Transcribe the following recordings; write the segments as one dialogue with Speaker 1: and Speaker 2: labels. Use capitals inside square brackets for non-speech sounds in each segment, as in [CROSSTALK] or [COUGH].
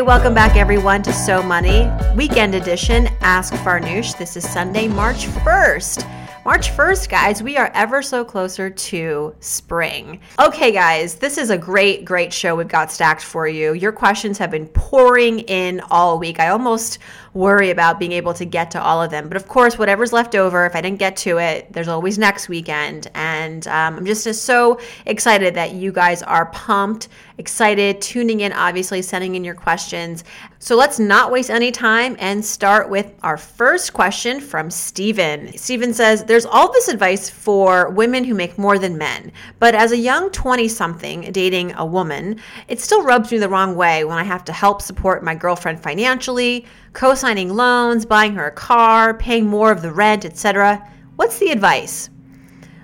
Speaker 1: Welcome back everyone to So Money, weekend edition Ask Farnoosh. This is Sunday, March 1st. March 1st, guys, we are ever so closer to spring. Okay, guys, this is a great, great show we've got stacked for you. Your questions have been pouring in all week. I almost worry about being able to get to all of them. But of course, whatever's left over, if I didn't get to it, there's always next weekend. And um, I'm just so excited that you guys are pumped, excited, tuning in, obviously, sending in your questions. So let's not waste any time and start with our first question from Steven. Steven says, There's all this advice for women who make more than men, but as a young 20 something dating a woman, it still rubs me the wrong way when I have to help support my girlfriend financially, co signing loans, buying her a car, paying more of the rent, etc. What's the advice?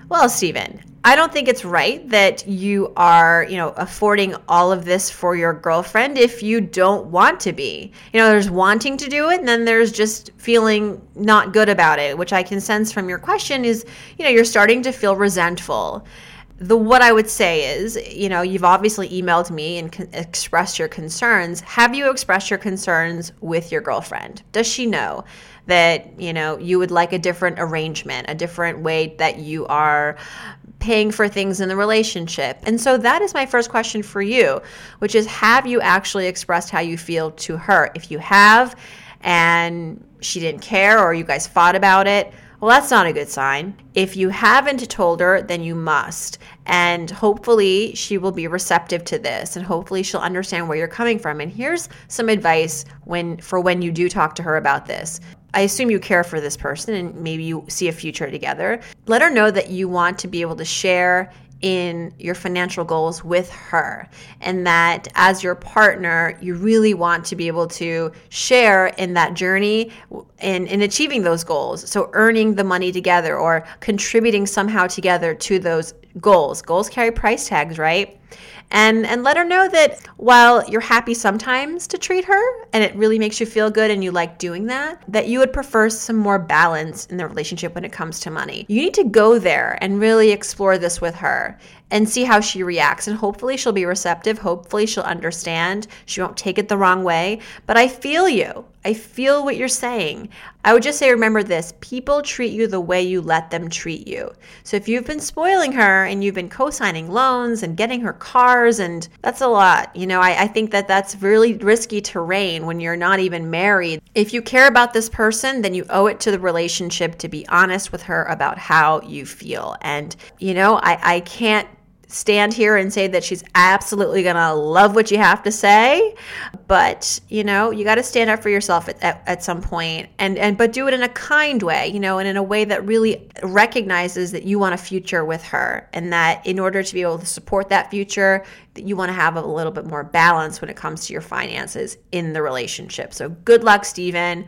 Speaker 1: Well, Stephen, I don't think it's right that you are, you know, affording all of this for your girlfriend if you don't want to be. You know, there's wanting to do it and then there's just feeling not good about it, which I can sense from your question is, you know, you're starting to feel resentful. The what I would say is, you know, you've obviously emailed me and con- expressed your concerns. Have you expressed your concerns with your girlfriend? Does she know? that you know you would like a different arrangement a different way that you are paying for things in the relationship. And so that is my first question for you, which is have you actually expressed how you feel to her? If you have and she didn't care or you guys fought about it, well, that's not a good sign. If you haven't told her, then you must. And hopefully, she will be receptive to this and hopefully she'll understand where you're coming from. And here's some advice when for when you do talk to her about this. I assume you care for this person and maybe you see a future together. Let her know that you want to be able to share in your financial goals with her. And that as your partner you really want to be able to share in that journey in, in achieving those goals. So earning the money together or contributing somehow together to those goals. Goals carry price tags right and and let her know that while you're happy sometimes to treat her and it really makes you feel good and you like doing that that you would prefer some more balance in the relationship when it comes to money. You need to go there and really explore this with her and see how she reacts. And hopefully she'll be receptive. Hopefully she'll understand. She won't take it the wrong way. But I feel you. I feel what you're saying. I would just say, remember this people treat you the way you let them treat you. So if you've been spoiling her and you've been co signing loans and getting her cars, and that's a lot, you know, I, I think that that's really risky terrain when you're not even married. If you care about this person, then you owe it to the relationship to be honest with her about how you feel. And, you know, I, I can't stand here and say that she's absolutely going to love what you have to say but you know you got to stand up for yourself at, at, at, some point and and but do it in a kind way you know and in a way that really recognizes that you want a future with her and that in order to be able to support that future that you want to have a little bit more balance when it comes to your finances in the relationship. So good luck Stephen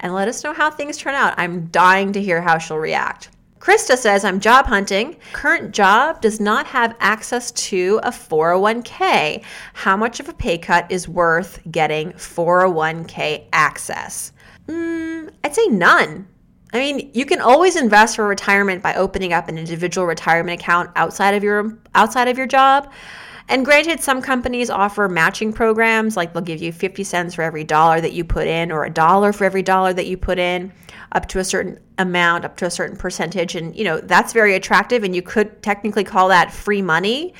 Speaker 1: and let us know how things turn out. I'm dying to hear how she'll react Krista says, I'm job hunting. Current job does not have access to a 401k. How much of a pay cut is worth getting 401k access? Mm, I'd say none. I mean, you can always invest for retirement by opening up an individual retirement account outside of your outside of your job. And granted, some companies offer matching programs, like they'll give you 50 cents for every dollar that you put in, or a dollar for every dollar that you put in, up to a certain amount, up to a certain percentage. And, you know, that's very attractive, and you could technically call that free money.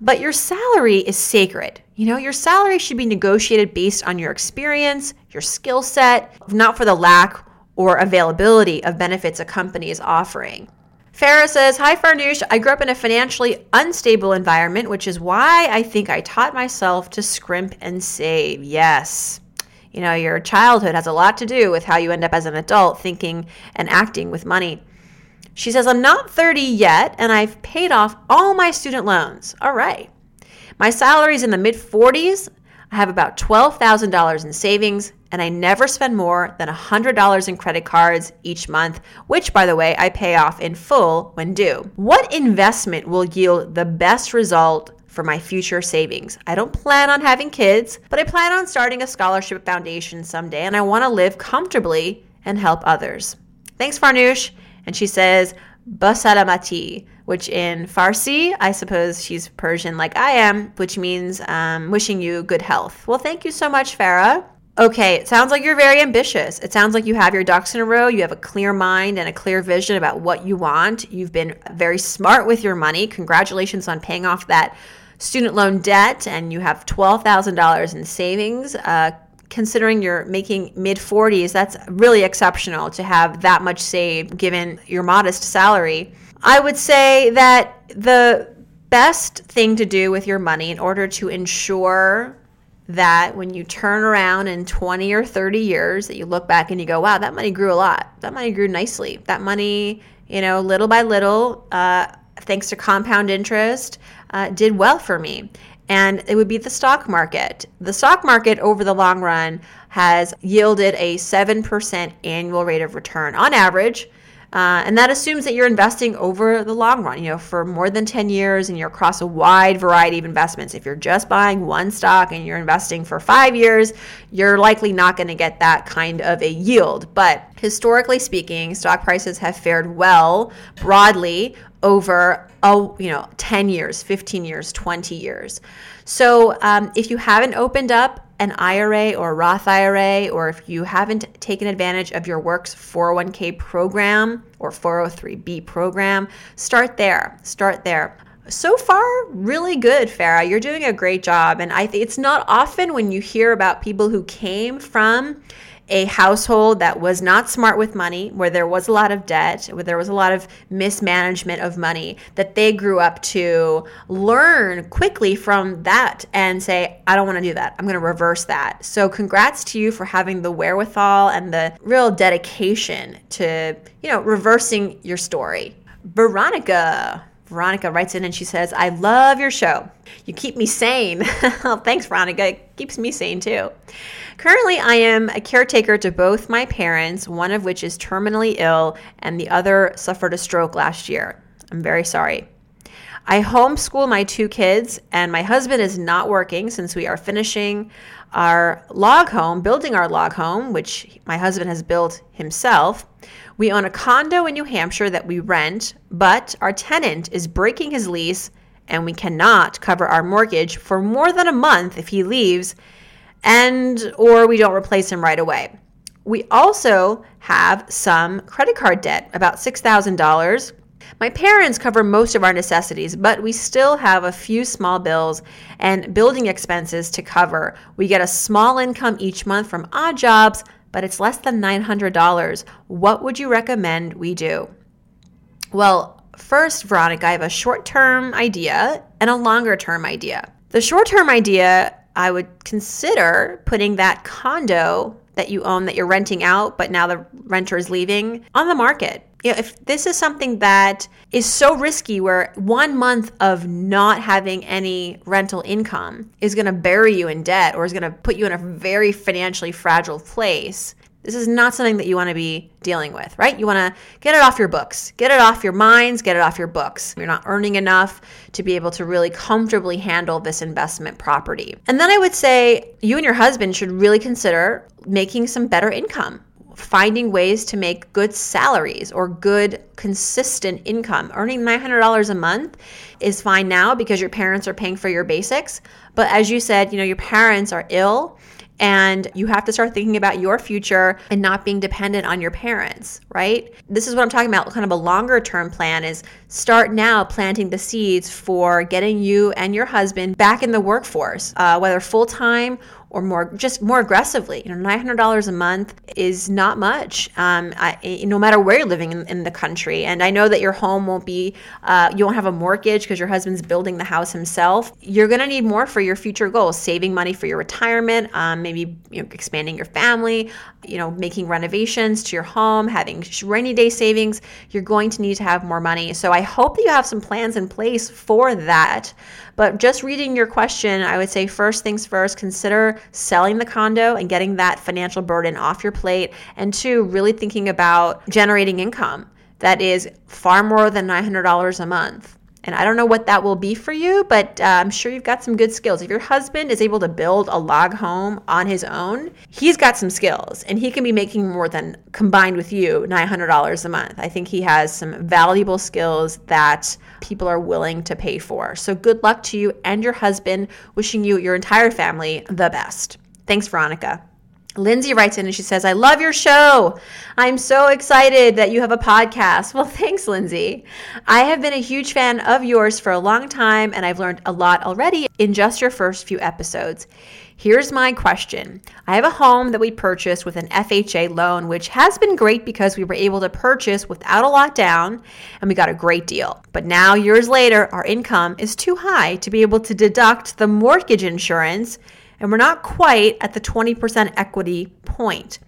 Speaker 1: But your salary is sacred. You know, your salary should be negotiated based on your experience, your skill set, not for the lack or availability of benefits a company is offering. Farah says, Hi, Farnoosh. I grew up in a financially unstable environment, which is why I think I taught myself to scrimp and save. Yes. You know, your childhood has a lot to do with how you end up as an adult thinking and acting with money. She says, I'm not 30 yet, and I've paid off all my student loans. All right. My salary's in the mid 40s. I have about $12,000 in savings, and I never spend more than $100 in credit cards each month, which, by the way, I pay off in full when due. What investment will yield the best result for my future savings. I don't plan on having kids, but I plan on starting a scholarship foundation someday and I want to live comfortably and help others. Thanks, Farnoosh. And she says, Basalamati, which in Farsi, I suppose she's Persian like I am, which means um, wishing you good health. Well, thank you so much, Farah. Okay, it sounds like you're very ambitious. It sounds like you have your ducks in a row. You have a clear mind and a clear vision about what you want. You've been very smart with your money. Congratulations on paying off that student loan debt and you have $12,000 in savings. Uh, considering you're making mid 40s, that's really exceptional to have that much saved given your modest salary. I would say that the best thing to do with your money in order to ensure that when you turn around in 20 or 30 years that you look back and you go wow that money grew a lot that money grew nicely that money you know little by little uh, thanks to compound interest uh, did well for me and it would be the stock market. The stock market over the long run has yielded a 7% annual rate of return on average. Uh, and that assumes that you're investing over the long run, you know, for more than 10 years and you're across a wide variety of investments. If you're just buying one stock and you're investing for five years, you're likely not going to get that kind of a yield. But historically speaking, stock prices have fared well broadly over oh you know 10 years 15 years 20 years so um, if you haven't opened up an ira or roth ira or if you haven't taken advantage of your work's 401k program or 403b program start there start there. So far really good farah. You're doing a great job and i think it's not often when you hear about people who came from a household that was not smart with money, where there was a lot of debt, where there was a lot of mismanagement of money, that they grew up to learn quickly from that and say, I don't want to do that. I'm going to reverse that. So, congrats to you for having the wherewithal and the real dedication to, you know, reversing your story. Veronica. Veronica writes in and she says, I love your show. You keep me sane. [LAUGHS] Thanks, Veronica. It keeps me sane too. Currently, I am a caretaker to both my parents, one of which is terminally ill and the other suffered a stroke last year. I'm very sorry. I homeschool my two kids, and my husband is not working since we are finishing our log home, building our log home, which my husband has built himself. We own a condo in New Hampshire that we rent, but our tenant is breaking his lease, and we cannot cover our mortgage for more than a month if he leaves and or we don't replace him right away. We also have some credit card debt, about $6,000. My parents cover most of our necessities, but we still have a few small bills and building expenses to cover. We get a small income each month from odd jobs, but it's less than $900. What would you recommend we do? Well, first, Veronica, I have a short term idea and a longer term idea. The short term idea I would consider putting that condo that you own that you're renting out, but now the renter is leaving on the market. You know, if this is something that is so risky where one month of not having any rental income is going to bury you in debt or is going to put you in a very financially fragile place, this is not something that you want to be dealing with, right? You want to get it off your books, get it off your minds, get it off your books. You're not earning enough to be able to really comfortably handle this investment property. And then I would say you and your husband should really consider making some better income, finding ways to make good salaries or good consistent income. Earning $900 a month is fine now because your parents are paying for your basics. But as you said, you know, your parents are ill and you have to start thinking about your future and not being dependent on your parents, right? This is what I'm talking about. Kind of a longer term plan is start now planting the seeds for getting you and your husband back in the workforce, uh, whether full time or more just more aggressively. You know, nine hundred dollars a month is not much, um, I, no matter where you're living in, in, the country. And I know that your home won't be, uh, you won't have a mortgage because your husband's building the house himself. You're going to need more for your future goals, saving money for your retirement, um, maybe you know, expanding your family, you know, making renovations to your home, having rainy day savings. You're going to need to have more money. So I hope that you have some plans in place for that. But just reading your question, I would say first things first, consider selling the condo and getting that financial burden off your plate. And two, really thinking about generating income that is far more than $900 a month. And I don't know what that will be for you, but uh, I'm sure you've got some good skills. If your husband is able to build a log home on his own, he's got some skills and he can be making more than combined with you $900 a month. I think he has some valuable skills that people are willing to pay for. So good luck to you and your husband. Wishing you, your entire family, the best. Thanks, Veronica. Lindsay writes in and she says, I love your show. I'm so excited that you have a podcast. [LAUGHS] Well, thanks, Lindsay. I have been a huge fan of yours for a long time, and I've learned a lot already in just your first few episodes. Here's my question I have a home that we purchased with an FHA loan, which has been great because we were able to purchase without a lot down and we got a great deal. But now, years later, our income is too high to be able to deduct the mortgage insurance and we're not quite at the 20% equity point.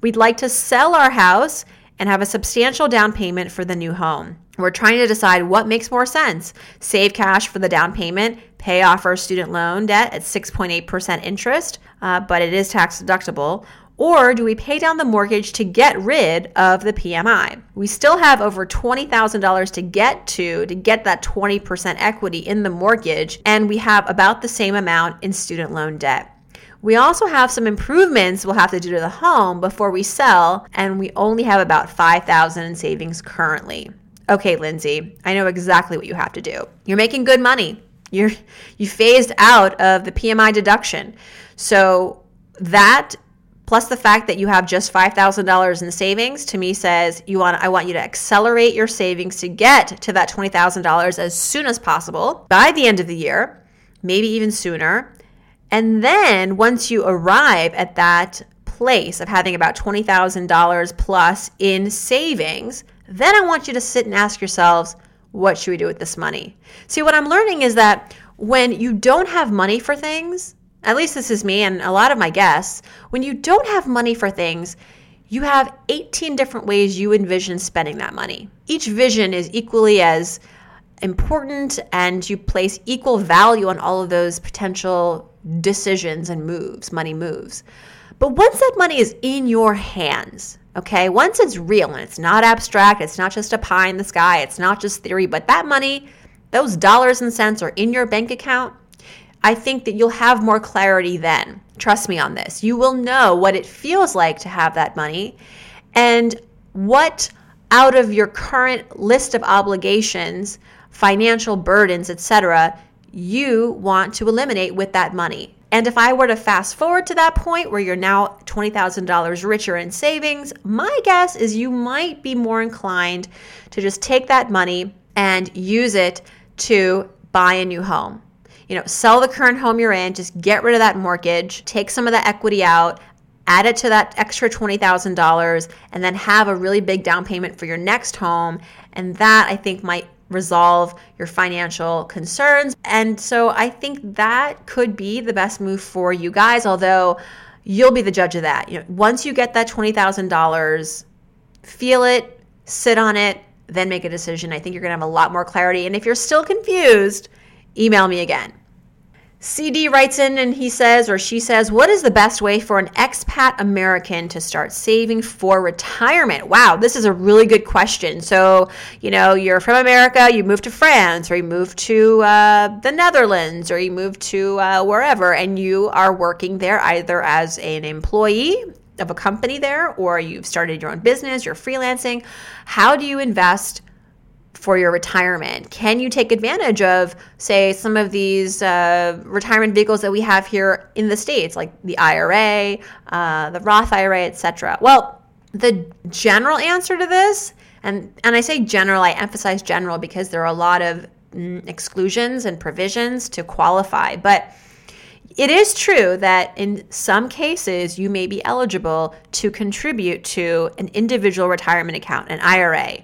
Speaker 1: We'd like to sell our house and have a substantial down payment for the new home. We're trying to decide what makes more sense save cash for the down payment, pay off our student loan debt at 6.8% interest, uh, but it is tax deductible, or do we pay down the mortgage to get rid of the PMI? We still have over $20,000 to get to to get that 20% equity in the mortgage, and we have about the same amount in student loan debt. We also have some improvements we'll have to do to the home before we sell, and we only have about 5,000 in savings currently. Okay, Lindsay, I know exactly what you have to do. You're making good money. You're you phased out of the PMI deduction. So that plus the fact that you have just $5,000 in savings to me says you want I want you to accelerate your savings to get to that $20,000 as soon as possible by the end of the year, maybe even sooner. And then once you arrive at that place of having about $20,000 plus in savings, then I want you to sit and ask yourselves, what should we do with this money? See, what I'm learning is that when you don't have money for things, at least this is me and a lot of my guests, when you don't have money for things, you have 18 different ways you envision spending that money. Each vision is equally as important and you place equal value on all of those potential decisions and moves, money moves. But once that money is in your hands, okay, once it's real and it's not abstract, it's not just a pie in the sky, it's not just theory, but that money, those dollars and cents are in your bank account, I think that you'll have more clarity then. Trust me on this. You will know what it feels like to have that money and what out of your current list of obligations, financial burdens, etc., you want to eliminate with that money. And if I were to fast forward to that point where you're now $20,000 richer in savings, my guess is you might be more inclined to just take that money and use it to buy a new home you know, sell the current home you're in, just get rid of that mortgage, take some of the equity out, add it to that extra $20,000 and then have a really big down payment for your next home. And that I think might resolve your financial concerns. And so I think that could be the best move for you guys, although you'll be the judge of that. You know, once you get that $20,000, feel it, sit on it, then make a decision. I think you're going to have a lot more clarity. And if you're still confused, email me again. CD writes in and he says, or she says, What is the best way for an expat American to start saving for retirement? Wow, this is a really good question. So, you know, you're from America, you move to France, or you move to uh, the Netherlands, or you move to uh, wherever, and you are working there either as an employee of a company there, or you've started your own business, you're freelancing. How do you invest? For your retirement? Can you take advantage of, say, some of these uh, retirement vehicles that we have here in the States, like the IRA, uh, the Roth IRA, etc.? Well, the general answer to this, and, and I say general, I emphasize general because there are a lot of mm, exclusions and provisions to qualify, but It is true that in some cases, you may be eligible to contribute to an individual retirement account, an IRA,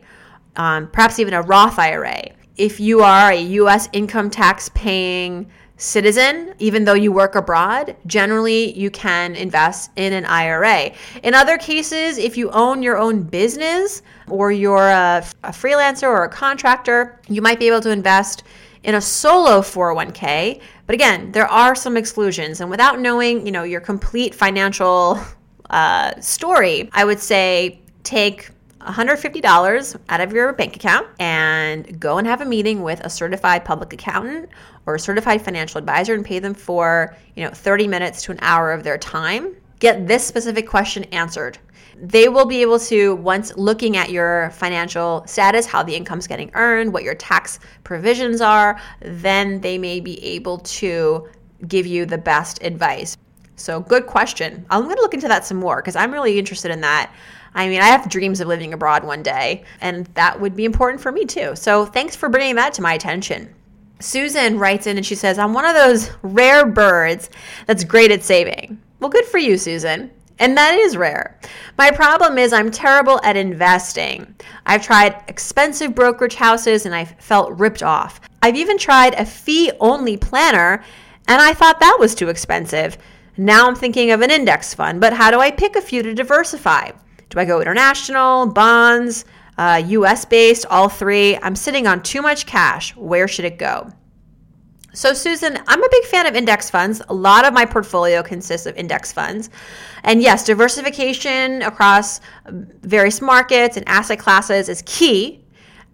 Speaker 1: um, perhaps even a Roth IRA. If you are a U.S. income tax paying citizen, even though you work abroad, generally you can invest in an IRA. In other cases, if you own your own business or you're a, a freelancer or a contractor, you might be able to invest in a solo 401k. But again, there are some exclusions, and without knowing, you know, your complete financial uh, story, I would say take $150 out of your bank account and go and have a meeting with a certified public accountant or a certified financial advisor and pay them for, you know, 30 minutes to an hour of their time. Get this specific question answered they will be able to, once looking at your financial status, how the income's getting earned, what your tax provisions are, then they may be able to give you the best advice. So, good question. I'm going to look into that some more because I'm really interested in that. I mean, I have dreams of living abroad one day, and that would be important for me too. So, thanks for bringing that to my attention. Susan writes in and she says, I'm one of those rare birds that's great at saving. Well, good for you, Susan. And that is rare. My problem is I'm terrible at investing. I've tried expensive brokerage houses and I've felt ripped off. I've even tried a fee only planner and I thought that was too expensive. Now I'm thinking of an index fund, but how do I pick a few to diversify? Do I go international, bonds, uh, US based, all three? I'm sitting on too much cash. Where should it go? So, Susan, I'm a big fan of index funds. A lot of my portfolio consists of index funds. And yes, diversification across various markets and asset classes is key.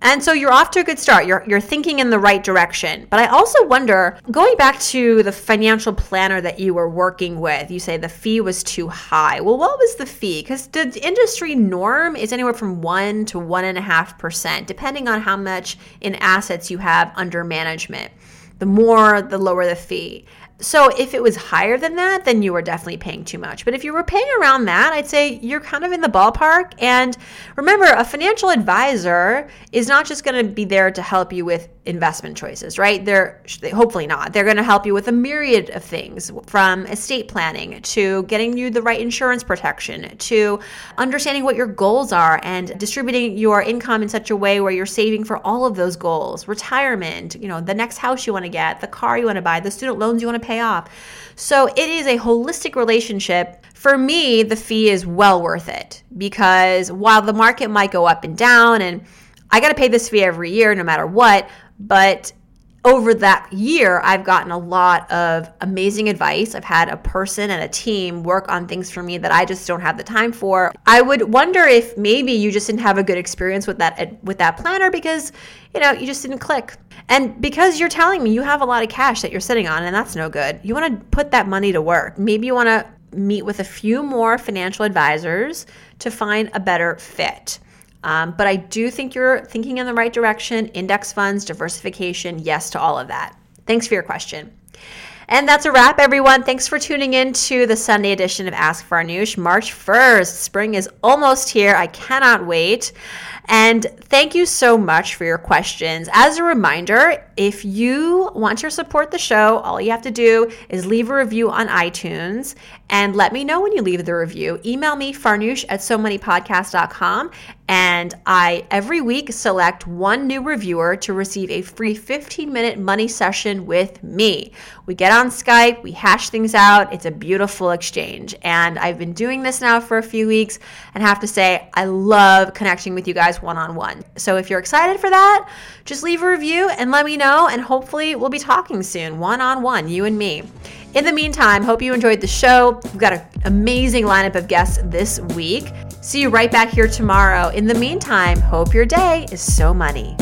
Speaker 1: And so you're off to a good start. You're, you're thinking in the right direction. But I also wonder, going back to the financial planner that you were working with, you say the fee was too high. Well, what was the fee? Because the industry norm is anywhere from 1 to 1.5%, depending on how much in assets you have under management. The more, the lower the fee. So if it was higher than that, then you were definitely paying too much. But if you were paying around that, I'd say you're kind of in the ballpark. And remember, a financial advisor is not just going to be there to help you with investment choices, right? They're hopefully not. They're going to help you with a myriad of things from estate planning to getting you the right insurance protection to understanding what your goals are and distributing your income in such a way where you're saving for all of those goals. Retirement, you know, the next house you want to get, the car you want to buy, the student loans you want to pay pay off. So it is a holistic relationship. For me, the fee is well worth it because while the market might go up and down, and I got to pay this fee every year no matter what, but over that year, I've gotten a lot of amazing advice. I've had a person and a team work on things for me that I just don't have the time for. I would wonder if maybe you just didn't have a good experience with that with that planner because you know you just didn't click. And because you're telling me you have a lot of cash that you're sitting on, and that's no good. You want to put that money to work. Maybe you want to meet with a few more financial advisors to find a better fit. Um, but I do think you're thinking in the right direction. Index funds, diversification, yes to all of that. Thanks for your question. And that's a wrap, everyone. Thanks for tuning in to the Sunday edition of Ask Farnoosh. March 1st, spring is almost here. I cannot wait. And thank you so much for your questions. As a reminder, if you want to support the show, all you have to do is leave a review on iTunes and let me know when you leave the review. Email me, farnoosh at so money podcast.com and I every week select one new reviewer to receive a free 15 minute money session with me. We get on Skype, we hash things out. It's a beautiful exchange. And I've been doing this now for a few weeks and have to say, I love connecting with you guys one on one. So if you're excited for that, just leave a review and let me know. And hopefully, we'll be talking soon, one on one, you and me. In the meantime, hope you enjoyed the show. We've got an amazing lineup of guests this week. See you right back here tomorrow. In the meantime, hope your day is so money.